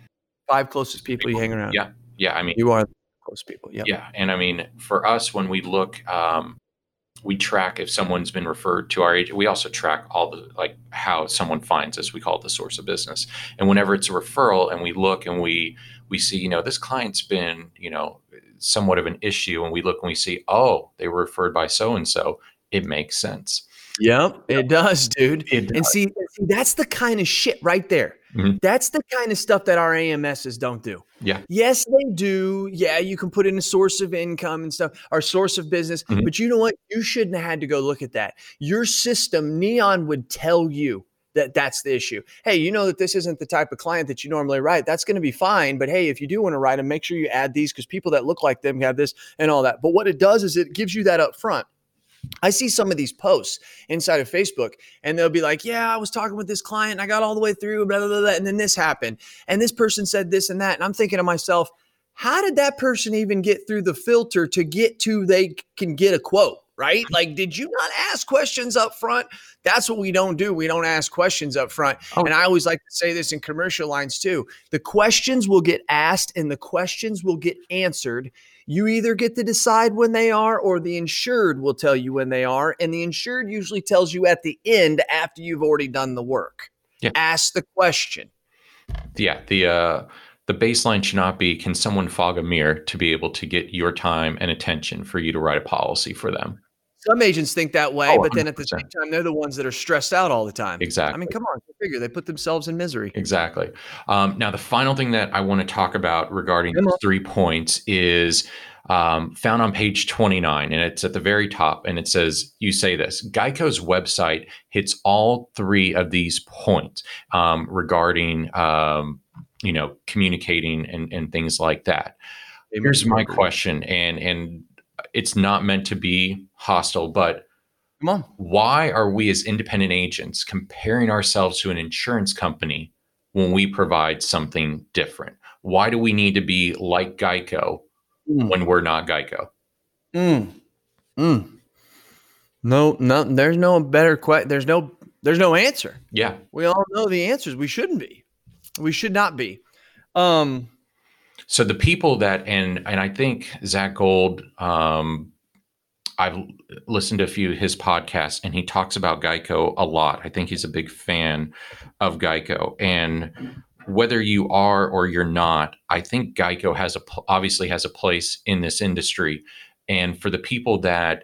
five closest people, people, you hang around? Yeah, yeah. I mean, you are the close people. Yeah, yeah. And I mean, for us, when we look, um, we track if someone's been referred to our agent. We also track all the like how someone finds us. We call it the source of business. And whenever it's a referral, and we look and we we see, you know, this client's been, you know, somewhat of an issue, and we look and we see, oh, they were referred by so and so. It makes sense. Yep, it does, dude. It does. And see, see, that's the kind of shit right there. Mm-hmm. That's the kind of stuff that our AMSs don't do. Yeah. Yes, they do. Yeah, you can put in a source of income and stuff, our source of business. Mm-hmm. But you know what? You shouldn't have had to go look at that. Your system, Neon, would tell you that that's the issue. Hey, you know that this isn't the type of client that you normally write. That's going to be fine. But hey, if you do want to write them, make sure you add these because people that look like them have this and all that. But what it does is it gives you that up front. I see some of these posts inside of Facebook, and they'll be like, Yeah, I was talking with this client, and I got all the way through, blah, blah, blah, blah, and then this happened. And this person said this and that. And I'm thinking to myself, How did that person even get through the filter to get to they can get a quote? right? Like, did you not ask questions up front? That's what we don't do. We don't ask questions up front. Oh. And I always like to say this in commercial lines too. The questions will get asked and the questions will get answered. You either get to decide when they are, or the insured will tell you when they are. And the insured usually tells you at the end after you've already done the work. Yeah. Ask the question. Yeah. The, uh, the baseline should not be can someone fog a mirror to be able to get your time and attention for you to write a policy for them some agents think that way, oh, but then at the same time, they're the ones that are stressed out all the time. Exactly. I mean, come on, figure they put themselves in misery. Exactly. Um, now, the final thing that I want to talk about regarding these three points is um, found on page 29, and it's at the very top, and it says, You say this Geico's website hits all three of these points um, regarding, um, you know, communicating and, and things like that. Here's my question, and and it's not meant to be hostile, but come on. Why are we as independent agents comparing ourselves to an insurance company when we provide something different? Why do we need to be like Geico mm. when we're not Geico? Mm. Mm. No, no, there's no better question. There's no, there's no answer. Yeah. We all know the answers. We shouldn't be. We should not be. Um, so the people that and and I think Zach Gold, um, I've listened to a few of his podcasts, and he talks about Geico a lot. I think he's a big fan of Geico, and whether you are or you're not, I think Geico has a obviously has a place in this industry, and for the people that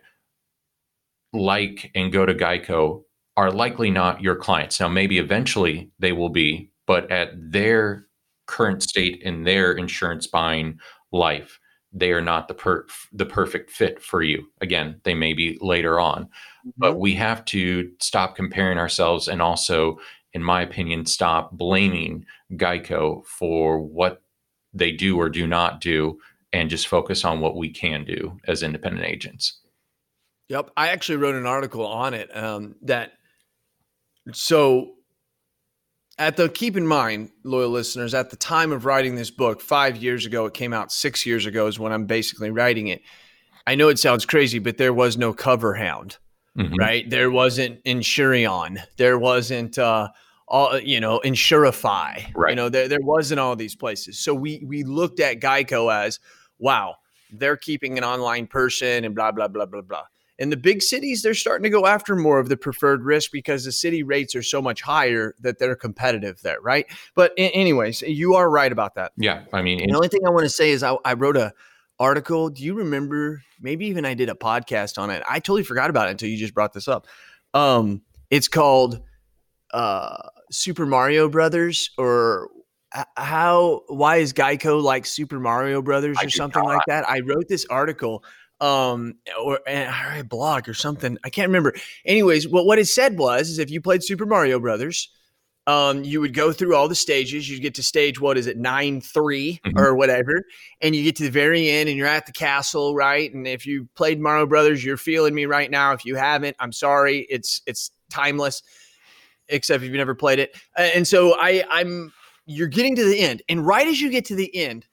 like and go to Geico are likely not your clients. Now, maybe eventually they will be, but at their current state in their insurance buying life, they are not the per- the perfect fit for you. Again, they may be later on, mm-hmm. but we have to stop comparing ourselves and also, in my opinion, stop blaming Geico for what they do or do not do, and just focus on what we can do as independent agents. Yep, I actually wrote an article on it um, that so at the keep in mind, loyal listeners, at the time of writing this book, five years ago, it came out six years ago is when I'm basically writing it. I know it sounds crazy, but there was no CoverHound, mm-hmm. right? There wasn't Insurion. There wasn't uh all you know, Insurify. Right. You know, there there wasn't all these places. So we we looked at Geico as, wow, they're keeping an online person and blah, blah, blah, blah, blah. In the big cities, they're starting to go after more of the preferred risk because the city rates are so much higher that they're competitive there, right? But anyways, you are right about that. Yeah, I mean, the only thing I want to say is I, I wrote a article. Do you remember? Maybe even I did a podcast on it. I totally forgot about it until you just brought this up. Um, it's called uh, Super Mario Brothers or how why is Geico like Super Mario Brothers or something like that? I wrote this article um or a blog or something i can't remember. Anyways what what it said was is if you played super mario brothers um you would go through all the stages you get to stage what is it 9 3 mm-hmm. or whatever and you get to the very end and you're at the castle right? And if you played mario brothers you're feeling me right now. If you haven't i'm sorry. It's it's timeless except if you've never played it. And so i i'm you're getting to the end and right as you get to the end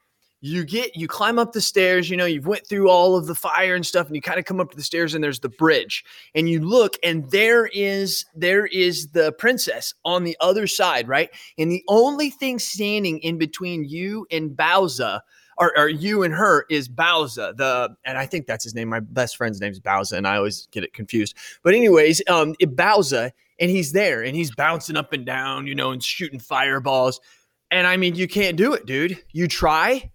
you get you climb up the stairs you know you've went through all of the fire and stuff and you kind of come up to the stairs and there's the bridge and you look and there is there is the princess on the other side right? And the only thing standing in between you and Bowser or, or you and her is Bowser the and I think that's his name my best friend's name is Bowser and I always get it confused. But anyways um Bowser and he's there and he's bouncing up and down you know and shooting fireballs. And I mean you can't do it dude. You try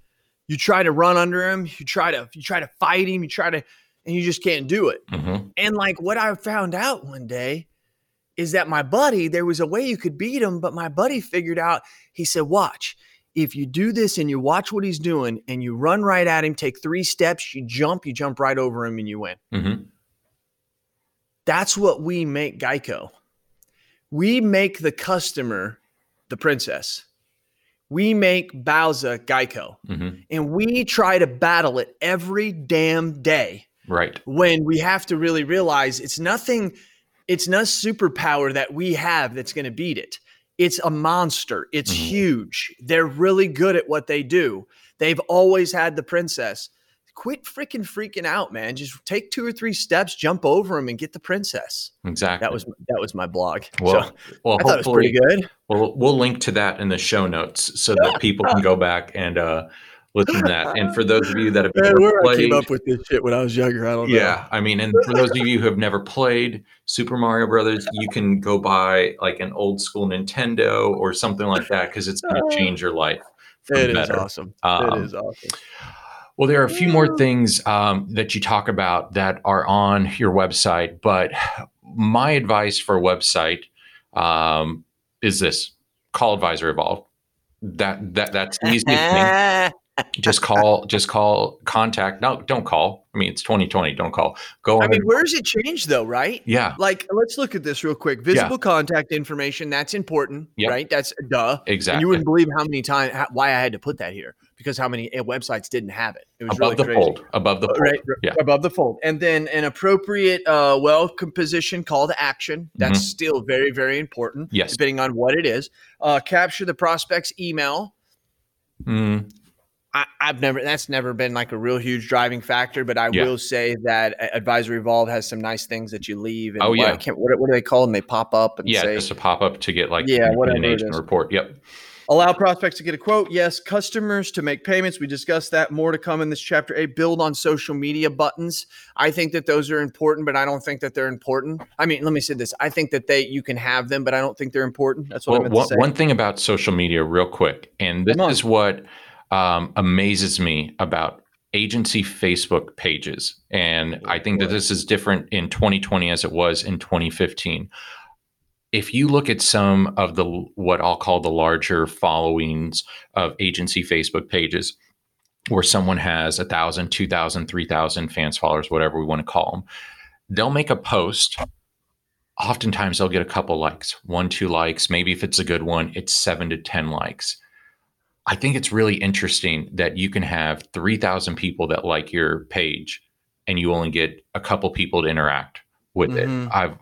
you try to run under him, you try to you try to fight him, you try to, and you just can't do it. Mm-hmm. And like what I found out one day is that my buddy, there was a way you could beat him, but my buddy figured out. He said, "Watch." If you do this and you watch what he's doing and you run right at him, take three steps, you jump, you jump right over him and you win. Mm-hmm. That's what we make Geico. We make the customer the princess we make Bowser Geico mm-hmm. and we try to battle it every damn day. Right. When we have to really realize it's nothing, it's not superpower that we have that's going to beat it. It's a monster. It's mm-hmm. huge. They're really good at what they do. They've always had the princess quit freaking freaking out, man. Just take two or three steps, jump over him, and get the princess. Exactly. That was that was my blog. Well, so well, I thought it was pretty good. Well, we'll link to that in the show notes so that people can go back and uh, listen to that. And for those of you that have man, never played, I came up with this shit when I was younger. I don't know. Yeah, I mean, and for those of you who have never played Super Mario Brothers, you can go buy like an old school Nintendo or something like that because it's going to change your life. It is awesome. Um, it is awesome. Well, there are a few more things um, that you talk about that are on your website, but my advice for a website um, is this: call Advisor Evolve. That that that's the easy thing. just call, just call, contact. No, don't call. I mean, it's 2020. Don't call. Go. I mean, where's it changed though? Right? Yeah. Like, let's look at this real quick. Visible yeah. contact information. That's important. Yep. Right. That's duh. Exactly. And you wouldn't believe how many times why I had to put that here because how many eh, websites didn't have it. It was above really the crazy. fold. Above the uh, fold. Right. Yeah. Above the fold. And then an appropriate, uh, well composition call to action. That's mm-hmm. still very, very important. Yes. Depending on what it is. Uh, capture the prospect's email. Mm. I, have never that's never been like a real huge driving factor, but I yeah. will say that Advisory Evolve has some nice things that you leave. And oh yeah, what, what, do they call them? They pop up and yeah, say, just a pop up to get like yeah, whatever an agent report. Yep. Allow prospects to get a quote. Yes. Customers to make payments. We discussed that. More to come in this chapter eight. Build on social media buttons. I think that those are important, but I don't think that they're important. I mean, let me say this. I think that they you can have them, but I don't think they're important. That's what Well, I'm one, to say. one thing about social media, real quick, and this is what um, amazes me about agency Facebook pages. And I think that this is different in 2020 as it was in 2015. If you look at some of the what I'll call the larger followings of agency Facebook pages, where someone has a thousand, two thousand, three thousand fans, followers, whatever we want to call them, they'll make a post. Oftentimes, they'll get a couple likes, one, two likes. Maybe if it's a good one, it's seven to 10 likes. I think it's really interesting that you can have 3,000 people that like your page and you only get a couple people to interact with Mhm. it. I've,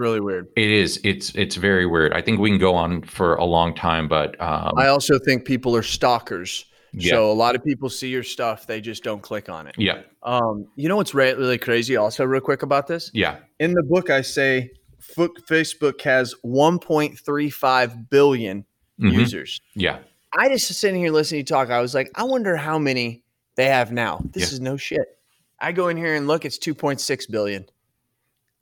really weird. it is, it's, it's very weird. I think we can go on for a long time, but um, I also think people are stalkers. Yeah. So a lot of people see your stuff, they just don't click on it. yeah, Um, you know what's really crazy? Also, real quick about this. yeah, In the book, I say Facebook has 1.35 billion mhm, users. yeah, I just sitting here listening to you talk. I was like, I wonder how many they have now. This Yeah. is no shit. I go in here and look, it's 2.6 billion.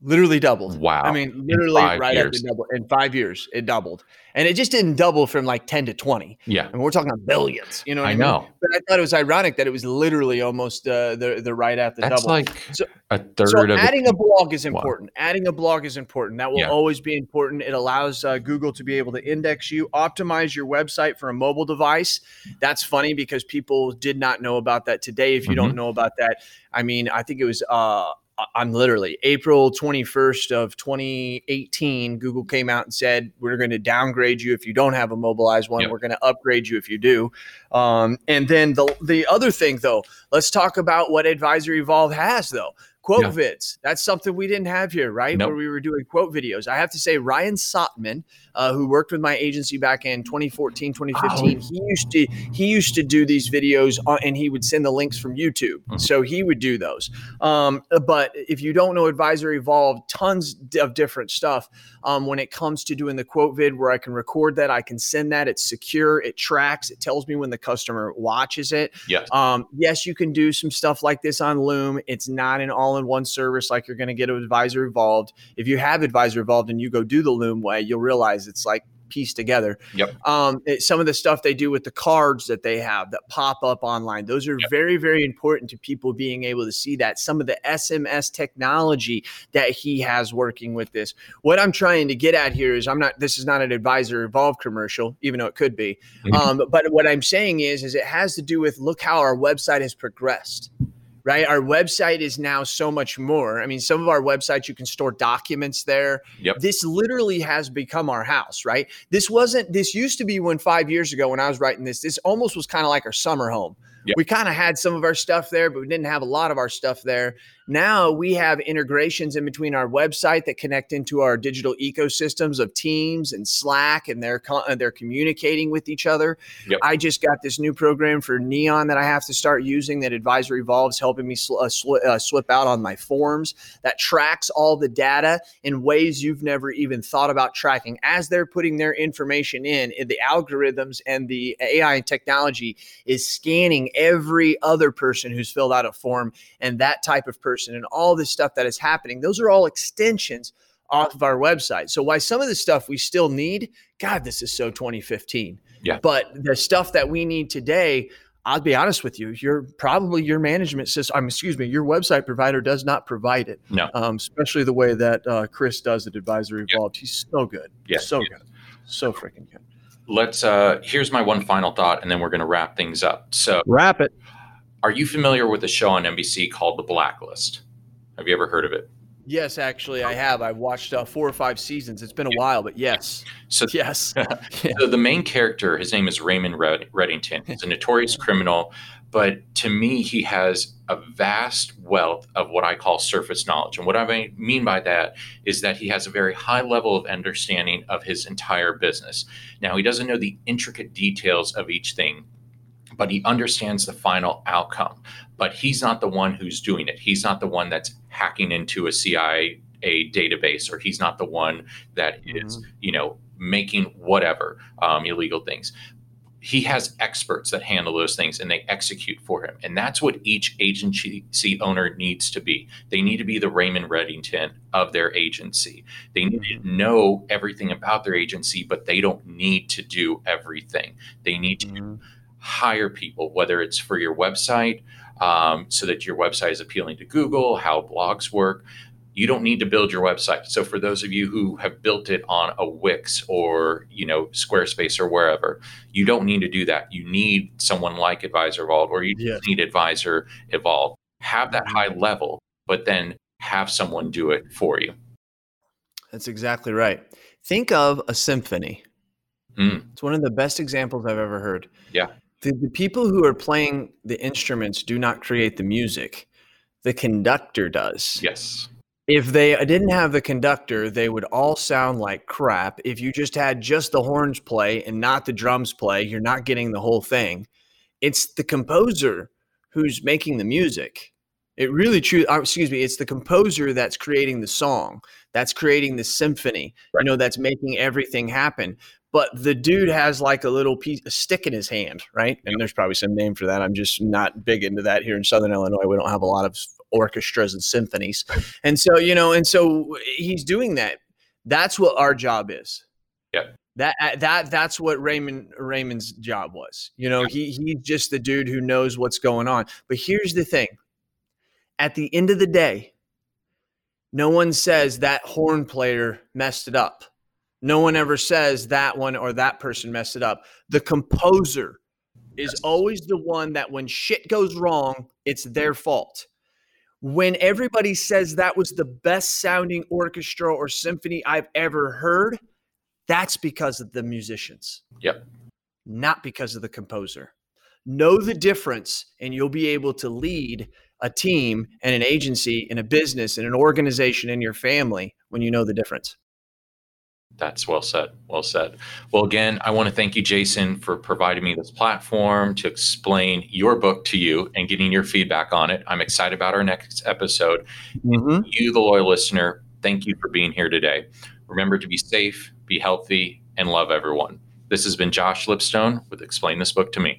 Literally doubled. Wow. I mean, literally right at years. the double. In five years, it doubled. And it just didn't double from like 10 to 20. yeah. And we're talking about billions. You know what I, I mean? know. But I thought it was ironic that it was literally almost uh, the, the right at the That's double. like So- a third So of adding a blog is Wow. important. Adding a blog is important. That will Yeah. always be important. It allows uh, Google to be able to index you, optimize your website for a mobile device. That's funny because people did not know about that today. If you don't Mm-hmm. know about that, I mean, I think it was. Uh, I'm literally April 21st of 2018. Google came out and said we're going to downgrade you if you don't have a mobilized one. Yep. We're going to upgrade you if you do. Um, and then the the other thing though, let's talk about what Advisory Evolve has though. Quote Yeah. vids. That's something we didn't have here, right? Nope. Where we were doing quote videos. I have to say, Ryan Sotman, uh, who worked with my agency back in 2014, 2015, he used to he used to do these videos on, and he would send the links from YouTube. Mhm. So he would do those. Um, but if you don't know Advisor Evolve, tons of different stuff. Um, when it comes to doing the quote vid, where I can record that, I can send that. It's secure. It tracks. It tells me when the customer watches it. yes. Um, yes, you can do some stuff like this on Loom. It's not an all-in-one service like you're going to get Advisor Evolved. If you have Advisor Evolved and you go do the Loom way, you'll realize it's like pieced together. Yep. Um, it- some of the stuff they do with the cards that they have that pop up online, those are Yep. very, very important to people being able to see that. Some of the SMS technology that he has working with this. What I'm trying to get at here is I'm not. This is not an Advisor Evolved commercial, even though it could be. Mhm. Um, but what I'm saying is, is it has to do with look how our website has progressed, right? Our website is now so much more. I mean, some of our websites you can store documents there. Yep. This literally has become our house, right? This wasn't. This used to be when five years ago when I was writing this. This almost was kind of like our summer home. Yep. We kind of had some of our stuff there, but we didn't have a lot of our stuff there. Now we have integrations in between our website that connect into our digital ecosystems of Teams and Slack, and they're they're communicating with each other. Yep. I just got this new program for Neon that I have to start using. That Advisor Evolves helping me sl- uh, sli- uh, slip out on my forms that tracks all the data in ways you've never even thought about tracking. As they're putting their information in, in the algorithms and the AI and technology is scanning every other person who's filled out a form and that type of person and all this stuff that is happening. Those are all extensions off of our website. So why some of the stuff we still need, God, this is so 2015. Yeah. But the stuff that we need today, I'll be honest with you, you're probably your management system, um, excuse me, your website provider does not provide it. No. Um, especially the way that uh, Chris does at Advisory. Evolved. He's so good. Yeah, So good. So freaking good. Let's. Uh, here's my one final thought, and then we're going to wrap things up. So, Wrap it. are you familiar with a show on NBC called The Blacklist? Have you ever heard of it? Yes, actually, I have. I've watched uh, four or five seasons. It's been a while, but yes. So, Yes. so the main character, his name is Raymond Red- Reddington. He's a notorious criminal, but to me, he has a vast wealth of what I call surface knowledge. And what I mean by that is that he has a very high level of understanding of his entire business. Now, he doesn't know the intricate details of each thing, but he understands the final outcome. But he's not the one who's doing it. He's not the one that's hacking into a CIA database, or he's not the one that is, you know, making whatever um, illegal things. He has experts that handle those things and they execute for him. And that's what each agency owner needs to be. They need to be the Raymond Reddington of their agency. They need to mm-hmm. know everything about their agency, but they don't need to do everything. They need to mm-hmm. hire people, whether it's for your website, um, so that your website is appealing to Google, how blogs work you don't need to build your website. So for those of you who have built it on a Wix or you know Squarespace or wherever, you don't need to do that. You need someone like Advisor Vault or you yes. need Advisor Evolve. Have that high level, but then have someone do it for you. That's exactly right. Think of a symphony. Mm. It's one of the best examples I've ever heard. Yeah. The, the people who are playing the instruments do not create the music. The conductor does. Yes if they didn't have the conductor, they would all sound like crap. If you just had just the horns play and not the drums play, you're not getting the whole thing. It's the composer who's making the music. It really true. Uh, excuse me. It's the composer that's creating the song, that's creating the symphony. Right. You know, that's making everything happen. But the dude has like a little piece, a stick in his hand, right? And there's probably some name for that. I'm just not big into that here in Southern Illinois. We don't have a lot of orchestras and symphonies. And so, you know, and so he's doing that. That's what our job is. Yeah. That uh, that that's what Raymond Raymond's job was. You know, he he's just the dude who knows what's going on. But here's the thing. At the end of the day, no one says that horn player messed it up. No one ever says that one or that person messed it up. The composer is always the one that when shit goes wrong, it's their fault when everybody says that was the best sounding orchestra or symphony I've ever heard, that's because of the musicians. Yep. Not because of the composer. Know the difference, and you'll be able to lead a team and an agency and a business and an organization in your family when you know the difference. That's well said. Well said. Well, again, I want to thank you, Jason, for providing me this platform to explain your book to you and getting your feedback on it. I'm excited about our next episode. Mm-hmm. You, the loyal listener, thank you for being here today. Remember to be safe, be healthy, and love everyone. This has been Josh Lipstone with Explain This Book to Me.